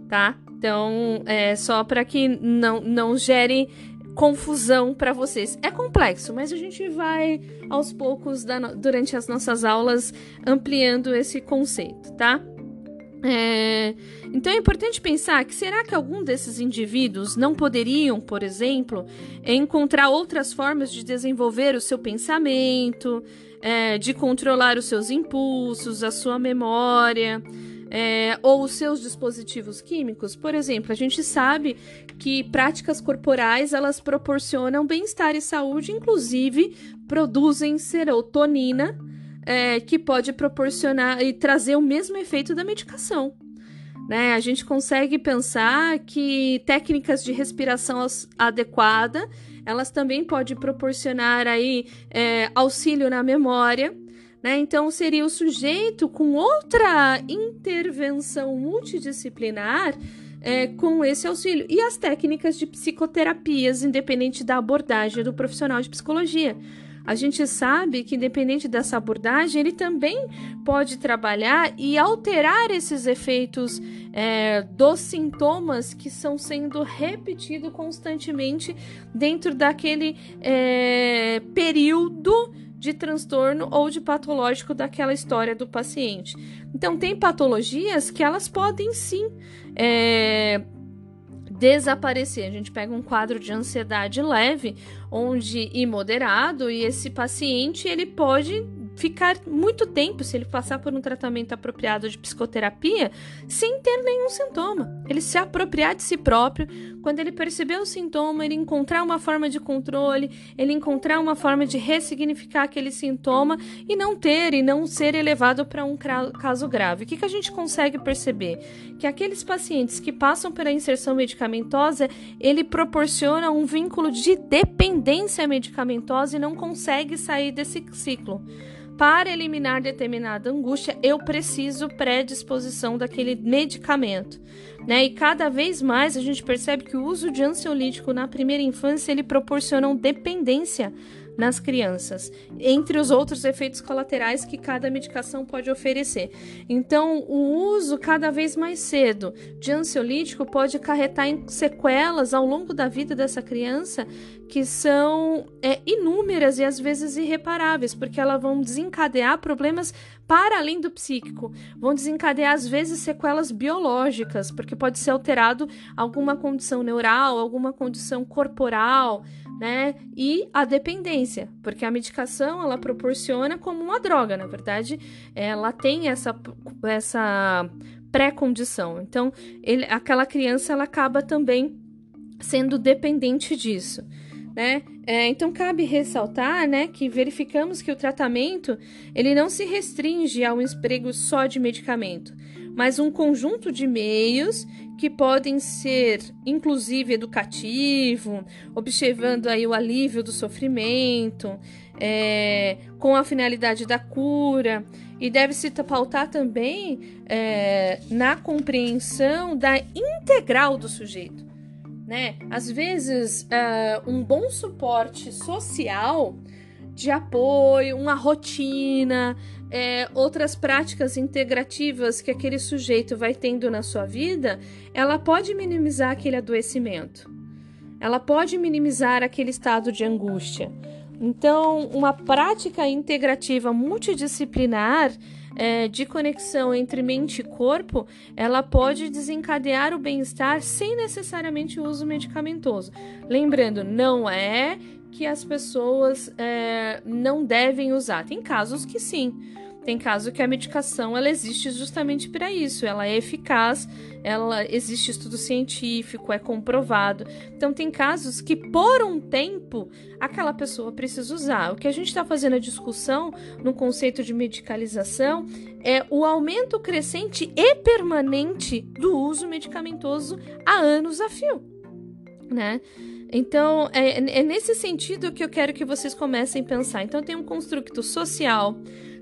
tá? Então, é só para que não não gere confusão para vocês. É complexo, mas a gente vai aos poucos da, durante as nossas aulas ampliando esse conceito, tá? É, então é importante pensar que será que algum desses indivíduos não poderiam, por exemplo, encontrar outras formas de desenvolver o seu pensamento, é, de controlar os seus impulsos, a sua memória. É, ou os seus dispositivos químicos, por exemplo, a gente sabe que práticas corporais elas proporcionam bem-estar e saúde, inclusive produzem serotonina, é, que pode proporcionar e trazer o mesmo efeito da medicação. Né? A gente consegue pensar que técnicas de respiração adequada elas também podem proporcionar aí é, auxílio na memória. Né? Então, seria o sujeito com outra intervenção multidisciplinar é, com esse auxílio. E as técnicas de psicoterapias, independente da abordagem do profissional de psicologia a gente sabe que, independente dessa abordagem, ele também pode trabalhar e alterar esses efeitos é, dos sintomas que estão sendo repetidos constantemente dentro daquele é, período de transtorno ou de patológico daquela história do paciente. Então, tem patologias que elas podem sim é, desaparecer. A gente pega um quadro de ansiedade leve, onde e moderado, e esse paciente ele pode ficar muito tempo, se ele passar por um tratamento apropriado de psicoterapia, sem ter nenhum sintoma. Ele se apropriar de si próprio, quando ele perceber o sintoma, ele encontrar uma forma de controle, ele encontrar uma forma de ressignificar aquele sintoma e não ter e não ser elevado para um caso grave. O que, que a gente consegue perceber? Que aqueles pacientes que passam pela inserção medicamentosa, ele proporciona um vínculo de dependência medicamentosa e não consegue sair desse ciclo para eliminar determinada angústia, eu preciso predisposição daquele medicamento. Né? E cada vez mais a gente percebe que o uso de ansiolítico na primeira infância ele proporciona dependência nas crianças, entre os outros efeitos colaterais que cada medicação pode oferecer. Então, o uso cada vez mais cedo de ansiolítico pode acarretar em sequelas ao longo da vida dessa criança que são é, inúmeras e às vezes irreparáveis, porque elas vão desencadear problemas para além do psíquico, vão desencadear às vezes sequelas biológicas, porque pode ser alterado alguma condição neural, alguma condição corporal, né? E a dependência, porque a medicação ela proporciona como uma droga, na verdade, ela tem essa essa pré-condição. Então, ele, aquela criança ela acaba também sendo dependente disso né? É, então cabe ressaltar, né, que verificamos que o tratamento ele não se restringe ao emprego só de medicamento, mas um conjunto de meios que podem ser, inclusive, educativo, observando aí o alívio do sofrimento, é, com a finalidade da cura, e deve se pautar também é, na compreensão da integral do sujeito né? Às vezes, uh, um bom suporte social de apoio, uma rotina, é, outras práticas integrativas que aquele sujeito vai tendo na sua vida, ela pode minimizar aquele adoecimento. Ela pode minimizar aquele estado de angústia. Então, uma prática integrativa multidisciplinar é, de conexão entre mente e corpo, ela pode desencadear o bem-estar sem necessariamente o uso medicamentoso. Lembrando, não é que as pessoas é, não devem usar. Tem casos que sim. Tem caso que a medicação ela existe justamente para isso, ela é eficaz, ela existe estudo científico, é comprovado. Então tem casos que por um tempo aquela pessoa precisa usar. O que a gente está fazendo a discussão no conceito de medicalização é o aumento crescente e permanente do uso medicamentoso há anos a fio, né? Então, é, é nesse sentido que eu quero que vocês comecem a pensar. Então, tem um construto social,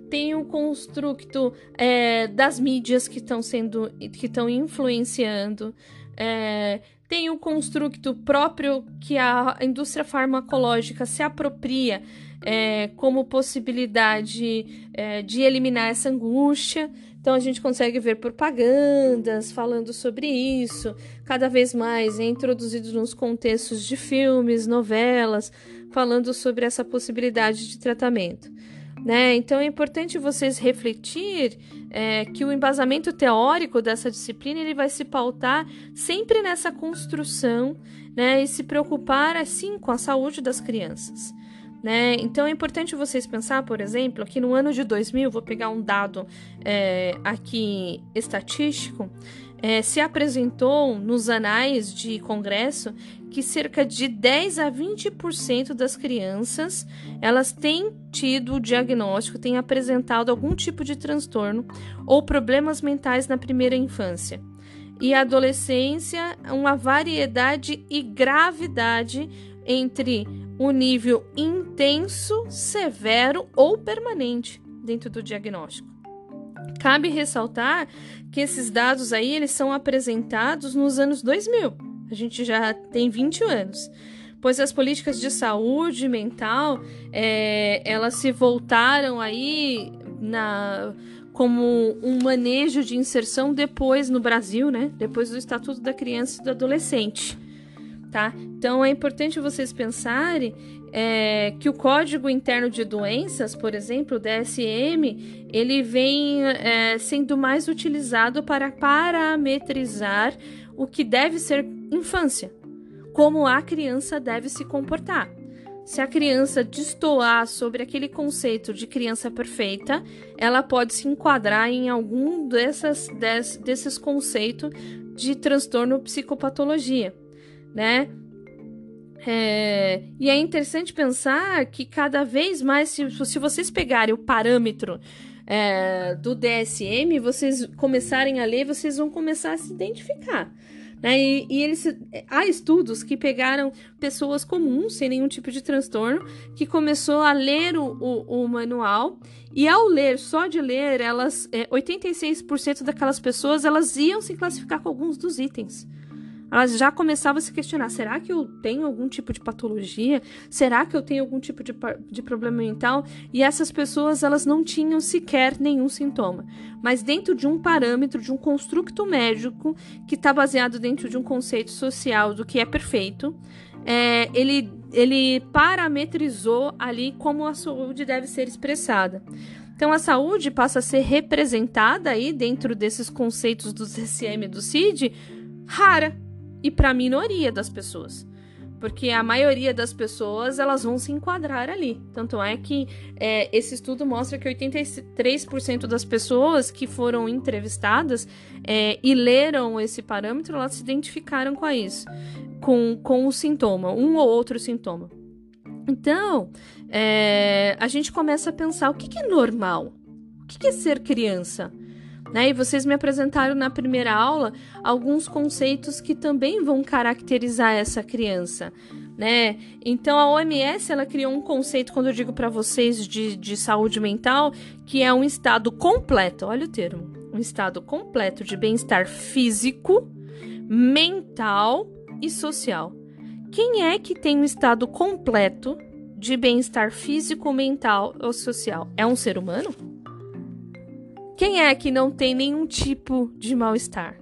tem o construto é, das mídias que estão sendo que estão influenciando é, tem o construto próprio que a indústria farmacológica se apropria é, como possibilidade é, de eliminar essa angústia. Então a gente consegue ver propagandas falando sobre isso, cada vez mais é introduzido nos contextos de filmes, novelas, falando sobre essa possibilidade de tratamento. Né? Então é importante vocês refletir é, que o embasamento teórico dessa disciplina ele vai se pautar sempre nessa construção né? e se preocupar assim com a saúde das crianças. Né? Então é importante vocês pensar, por exemplo, que no ano de 2000, vou pegar um dado é, aqui estatístico, é, se apresentou nos anais de congresso que cerca de 10 a 20% das crianças elas têm tido o diagnóstico, têm apresentado algum tipo de transtorno ou problemas mentais na primeira infância. E a adolescência, uma variedade e gravidade entre o nível intenso, severo ou permanente dentro do diagnóstico. Cabe ressaltar que esses dados aí eles são apresentados nos anos 2000. A gente já tem 20 anos. Pois as políticas de saúde mental, é, elas se voltaram aí na como um manejo de inserção depois no Brasil, né? Depois do Estatuto da Criança e do Adolescente, tá? Então é importante vocês pensarem é, que o Código Interno de Doenças, por exemplo, o DSM, ele vem é, sendo mais utilizado para parametrizar o que deve ser infância, como a criança deve se comportar. Se a criança destoar sobre aquele conceito de criança perfeita, ela pode se enquadrar em algum dessas, des, desses conceitos de transtorno psicopatologia, né? É, e é interessante pensar que cada vez mais, se, se vocês pegarem o parâmetro é, do DSM, vocês começarem a ler, vocês vão começar a se identificar. Né? E, e eles, há estudos que pegaram pessoas comuns, sem nenhum tipo de transtorno, que começou a ler o, o, o manual e ao ler, só de ler, elas, é, 86% daquelas pessoas elas iam se classificar com alguns dos itens elas já começavam a se questionar: será que eu tenho algum tipo de patologia? Será que eu tenho algum tipo de, de problema mental? E essas pessoas elas não tinham sequer nenhum sintoma, mas dentro de um parâmetro, de um construto médico que está baseado dentro de um conceito social do que é perfeito, é, ele, ele parametrizou ali como a saúde deve ser expressada. Então, a saúde passa a ser representada aí dentro desses conceitos do CCM e do CID rara e para a minoria das pessoas. Porque a maioria das pessoas elas vão se enquadrar ali. Tanto é que é, esse estudo mostra que 83% das pessoas que foram entrevistadas é, e leram esse parâmetro, elas se identificaram com isso, com, com o sintoma, um ou outro sintoma. Então, é, a gente começa a pensar o que, que é normal, o que, que é ser criança. Né? E vocês me apresentaram na primeira aula alguns conceitos que também vão caracterizar essa criança. Né? Então a OMS ela criou um conceito quando eu digo para vocês de, de saúde mental que é um estado completo, olha o termo, um estado completo de bem-estar físico, mental e social. Quem é que tem um estado completo de bem-estar físico, mental ou social? É um ser humano? Quem é que não tem nenhum tipo de mal-estar?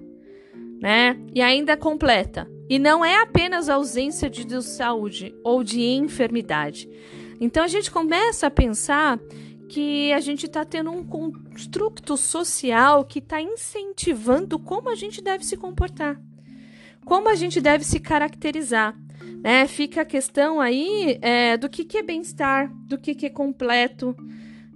Né? E ainda completa. E não é apenas ausência de saúde ou de enfermidade. Então a gente começa a pensar que a gente está tendo um construto social que está incentivando como a gente deve se comportar, como a gente deve se caracterizar né? Fica a questão aí é, do que, que é bem-estar, do que, que é completo,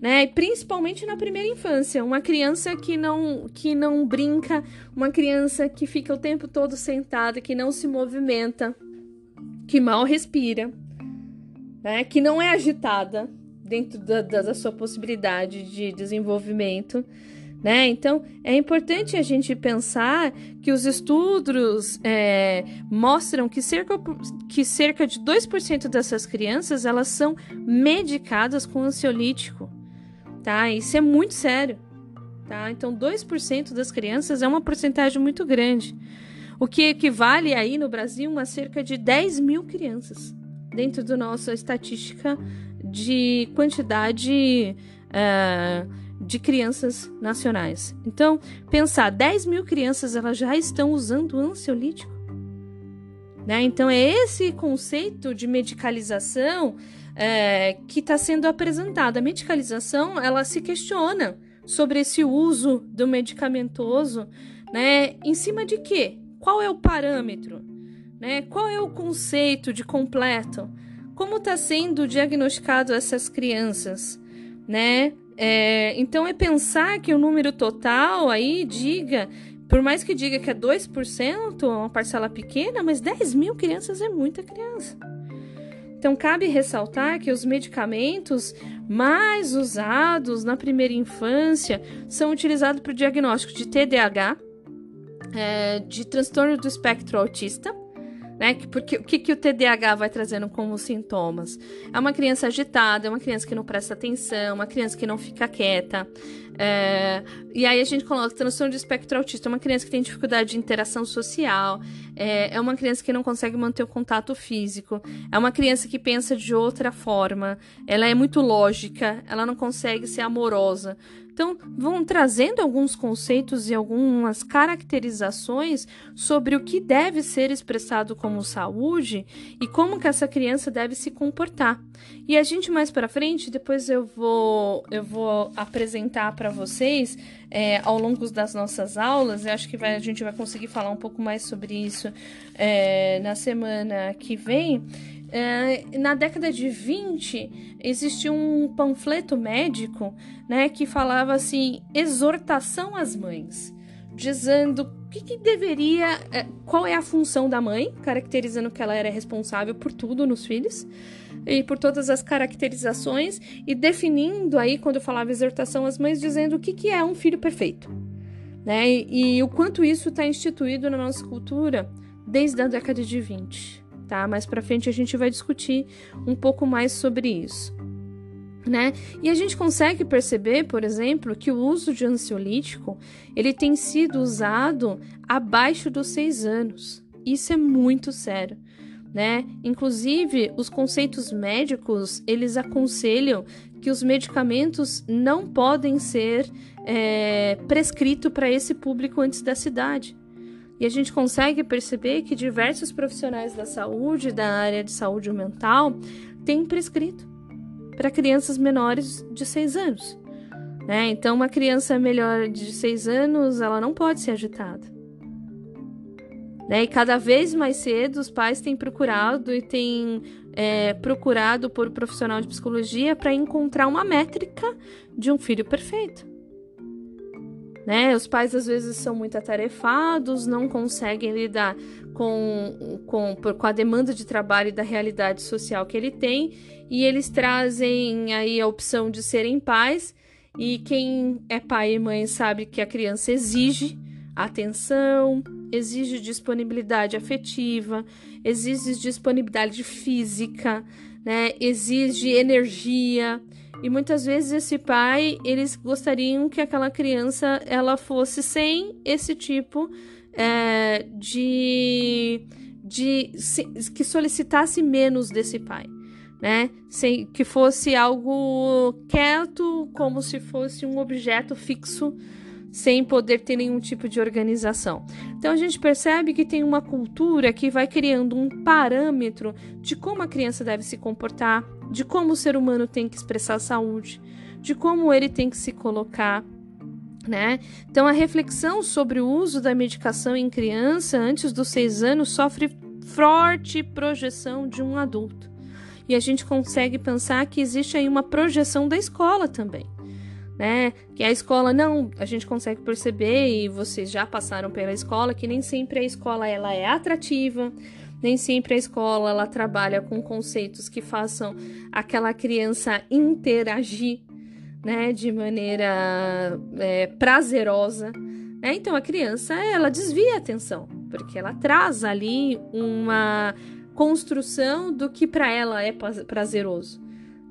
né? Principalmente na primeira infância, uma criança que não que não brinca, uma criança que fica o tempo todo sentada, que não se movimenta, que mal respira, né? Que não é agitada dentro da, da sua possibilidade de desenvolvimento. Né? Então, é importante a gente pensar que os estudos é, mostram que cerca, que cerca de 2% dessas crianças elas são medicadas com ansiolítico. Tá? Isso é muito sério. Tá? Então, 2% das crianças é uma porcentagem muito grande. O que equivale aí no Brasil a cerca de 10 mil crianças, dentro da nossa estatística de quantidade. Uh, de crianças nacionais. Então, pensar, 10 mil crianças elas já estão usando ansiolítico. Né? Então, é esse conceito de medicalização é, que está sendo apresentado. A medicalização, ela se questiona sobre esse uso do medicamentoso, né? Em cima de quê? Qual é o parâmetro? Né? Qual é o conceito de completo? Como está sendo diagnosticado essas crianças? Né? É, então é pensar que o número total aí diga, por mais que diga que é 2%, uma parcela pequena, mas 10 mil crianças é muita criança. Então cabe ressaltar que os medicamentos mais usados na primeira infância são utilizados para o diagnóstico de TDAH, é, de transtorno do espectro autista, né? Porque o que, que o TDAH vai trazendo como sintomas? É uma criança agitada, é uma criança que não presta atenção, uma criança que não fica quieta. É, e aí a gente coloca transtorno de espectro autista, é uma criança que tem dificuldade de interação social, é, é uma criança que não consegue manter o contato físico, é uma criança que pensa de outra forma, ela é muito lógica, ela não consegue ser amorosa. Então, vão trazendo alguns conceitos e algumas caracterizações sobre o que deve ser expressado como saúde e como que essa criança deve se comportar. E a gente mais para frente, depois eu vou eu vou apresentar para vocês é, ao longo das nossas aulas. Eu acho que vai, a gente vai conseguir falar um pouco mais sobre isso é, na semana que vem. É, na década de 20, existia um panfleto médico né, que falava assim: exortação às mães, dizendo o que, que, deveria, é, qual é a função da mãe, caracterizando que ela era responsável por tudo nos filhos e por todas as caracterizações, e definindo aí, quando eu falava exortação às mães, dizendo o que, que é um filho perfeito. Né? E, e o quanto isso está instituído na nossa cultura desde a década de 20 tá? Mais para frente a gente vai discutir um pouco mais sobre isso. Né? E a gente consegue perceber, por exemplo, que o uso de ansiolítico ele tem sido usado abaixo dos seis anos. Isso é muito sério. Né? Inclusive, os conceitos médicos eles aconselham que os medicamentos não podem ser é, prescritos para esse público antes da cidade. E a gente consegue perceber que diversos profissionais da saúde, da área de saúde mental, têm prescrito para crianças menores de 6 anos. Né? Então, uma criança melhor de 6 anos, ela não pode ser agitada. Né? E cada vez mais cedo os pais têm procurado e têm é, procurado por profissional de psicologia para encontrar uma métrica de um filho perfeito. Né? Os pais às vezes são muito atarefados, não conseguem lidar com, com, com a demanda de trabalho e da realidade social que ele tem, e eles trazem aí a opção de serem pais, e quem é pai e mãe sabe que a criança exige atenção, exige disponibilidade afetiva, exige disponibilidade física, né? Exige energia. E muitas vezes esse pai, eles gostariam que aquela criança ela fosse sem esse tipo é, de, de se, que solicitasse menos desse pai, né? Sem, que fosse algo quieto, como se fosse um objeto fixo sem poder ter nenhum tipo de organização. Então a gente percebe que tem uma cultura que vai criando um parâmetro de como a criança deve se comportar, de como o ser humano tem que expressar saúde, de como ele tem que se colocar. Né? Então, a reflexão sobre o uso da medicação em criança antes dos seis anos sofre forte projeção de um adulto. E a gente consegue pensar que existe aí uma projeção da escola também né? Que a escola não, a gente consegue perceber e vocês já passaram pela escola que nem sempre a escola ela é atrativa, nem sempre a escola ela trabalha com conceitos que façam aquela criança interagir, né, de maneira é, prazerosa. Né? Então a criança ela desvia a atenção porque ela traz ali uma construção do que para ela é prazeroso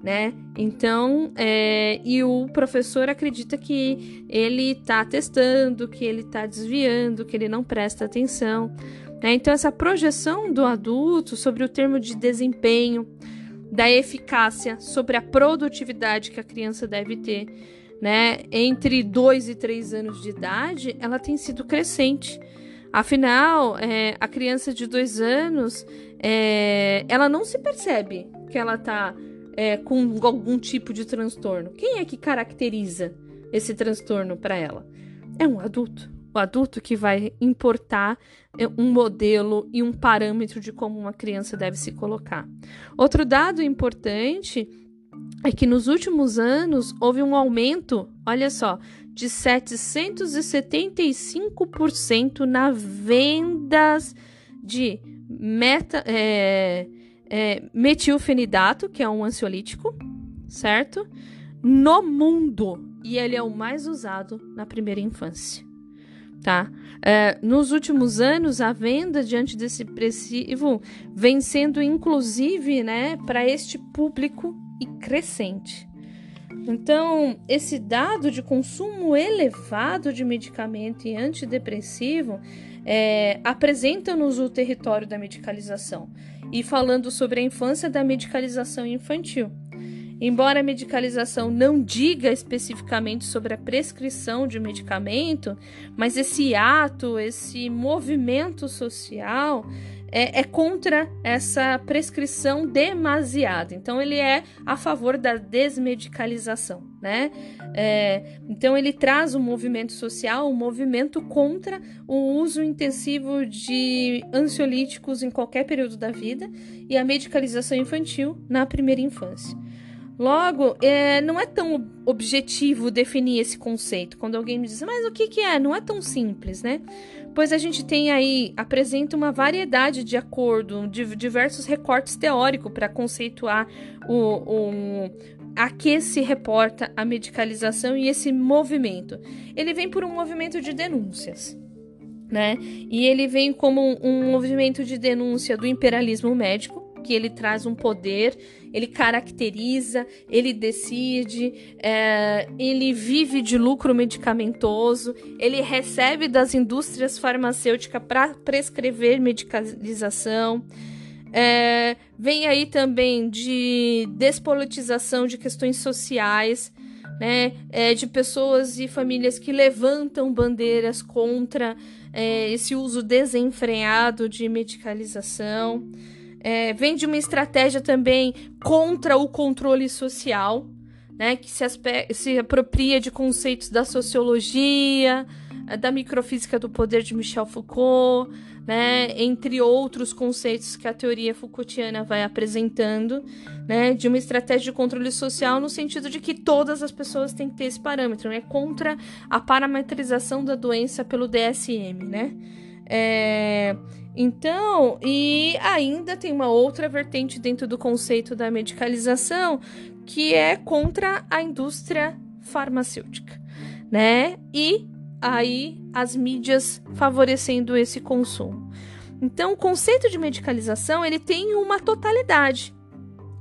né? Então, é, e o professor acredita que ele está testando, que ele está desviando, que ele não presta atenção. Né? Então, essa projeção do adulto sobre o termo de desempenho, da eficácia, sobre a produtividade que a criança deve ter, né? Entre 2 e 3 anos de idade, ela tem sido crescente. Afinal, é, a criança de 2 anos, é, ela não se percebe que ela está é, com algum tipo de transtorno. Quem é que caracteriza esse transtorno para ela? É um adulto. O adulto que vai importar é, um modelo e um parâmetro de como uma criança deve se colocar. Outro dado importante é que nos últimos anos houve um aumento, olha só, de 775% na vendas de meta, é, é, metilfenidato, que é um ansiolítico, certo? No mundo. E ele é o mais usado na primeira infância. Tá? É, nos últimos anos, a venda de antidepressivo vem sendo, inclusive, né, para este público e crescente. Então, esse dado de consumo elevado de medicamento e antidepressivo é, apresenta-nos o território da medicalização e falando sobre a infância da medicalização infantil. Embora a medicalização não diga especificamente sobre a prescrição de medicamento, mas esse ato, esse movimento social é, é, contra essa prescrição demasiada. Então, ele é a favor da desmedicalização, né? É, então, ele traz um movimento social, um movimento contra o uso intensivo de ansiolíticos em qualquer período da vida e a medicalização infantil na primeira infância. Logo, é, não é tão objetivo definir esse conceito. Quando alguém me diz, mas o que, que é? Não é tão simples, né? pois a gente tem aí, apresenta uma variedade de acordo, de diversos recortes teóricos para conceituar o, o, a que se reporta a medicalização e esse movimento. Ele vem por um movimento de denúncias. Né? E ele vem como um movimento de denúncia do imperialismo médico, que ele traz um poder, ele caracteriza, ele decide, é, ele vive de lucro medicamentoso, ele recebe das indústrias farmacêuticas para prescrever medicalização. É, vem aí também de despolitização de questões sociais, né, é, de pessoas e famílias que levantam bandeiras contra é, esse uso desenfreado de medicalização. É, vem de uma estratégia também contra o controle social, né, que se, se apropria de conceitos da sociologia, da microfísica do poder de Michel Foucault, né, entre outros conceitos que a teoria Foucaultiana vai apresentando, né, de uma estratégia de controle social no sentido de que todas as pessoas têm que ter esse parâmetro, né, contra a parametrização da doença pelo DSM, né. É, então, e ainda tem uma outra vertente dentro do conceito da medicalização, que é contra a indústria farmacêutica, né? E aí as mídias favorecendo esse consumo. Então, o conceito de medicalização ele tem uma totalidade.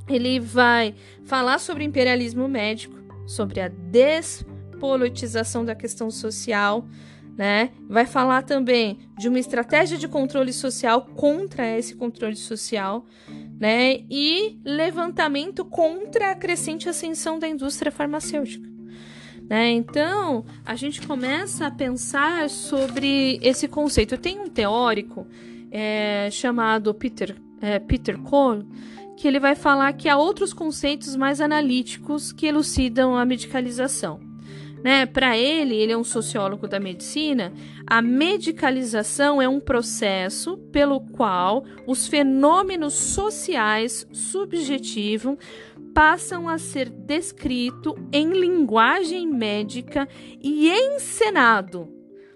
Ele vai falar sobre imperialismo médico, sobre a despolitização da questão social, né? Vai falar também de uma estratégia de controle social contra esse controle social, né? E levantamento contra a crescente ascensão da indústria farmacêutica. Né? Então, a gente começa a pensar sobre esse conceito. Tem um teórico é, chamado Peter, é, Peter Cole que ele vai falar que há outros conceitos mais analíticos que elucidam a medicalização. Né? Para ele, ele é um sociólogo da medicina, a medicalização é um processo pelo qual os fenômenos sociais subjetivos passam a ser descrito em linguagem médica e encenado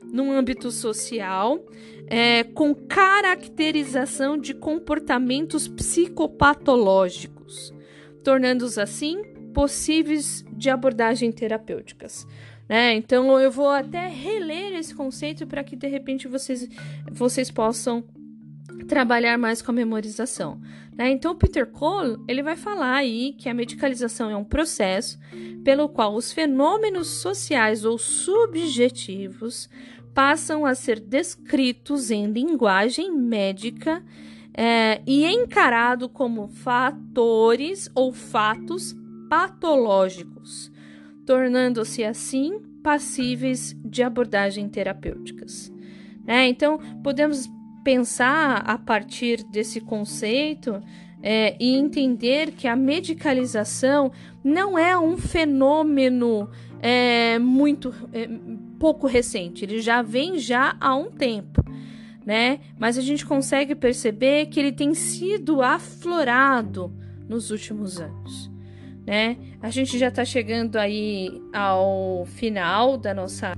no âmbito social, é, com caracterização de comportamentos psicopatológicos, tornando-os assim possíveis de abordagem terapêuticas. Né? Então eu vou até reler esse conceito para que de repente vocês, vocês possam trabalhar mais com a memorização. Né? Então, Peter Cole ele vai falar aí que a medicalização é um processo pelo qual os fenômenos sociais ou subjetivos passam a ser descritos em linguagem médica é, e encarado como fatores ou fatos patológicos, tornando-se assim passíveis de abordagem terapêuticas. Né? Então, podemos pensar a partir desse conceito é, e entender que a medicalização não é um fenômeno é, muito é, pouco recente, ele já vem já há um tempo, né? Mas a gente consegue perceber que ele tem sido aflorado nos últimos anos, né? A gente já está chegando aí ao final da nossa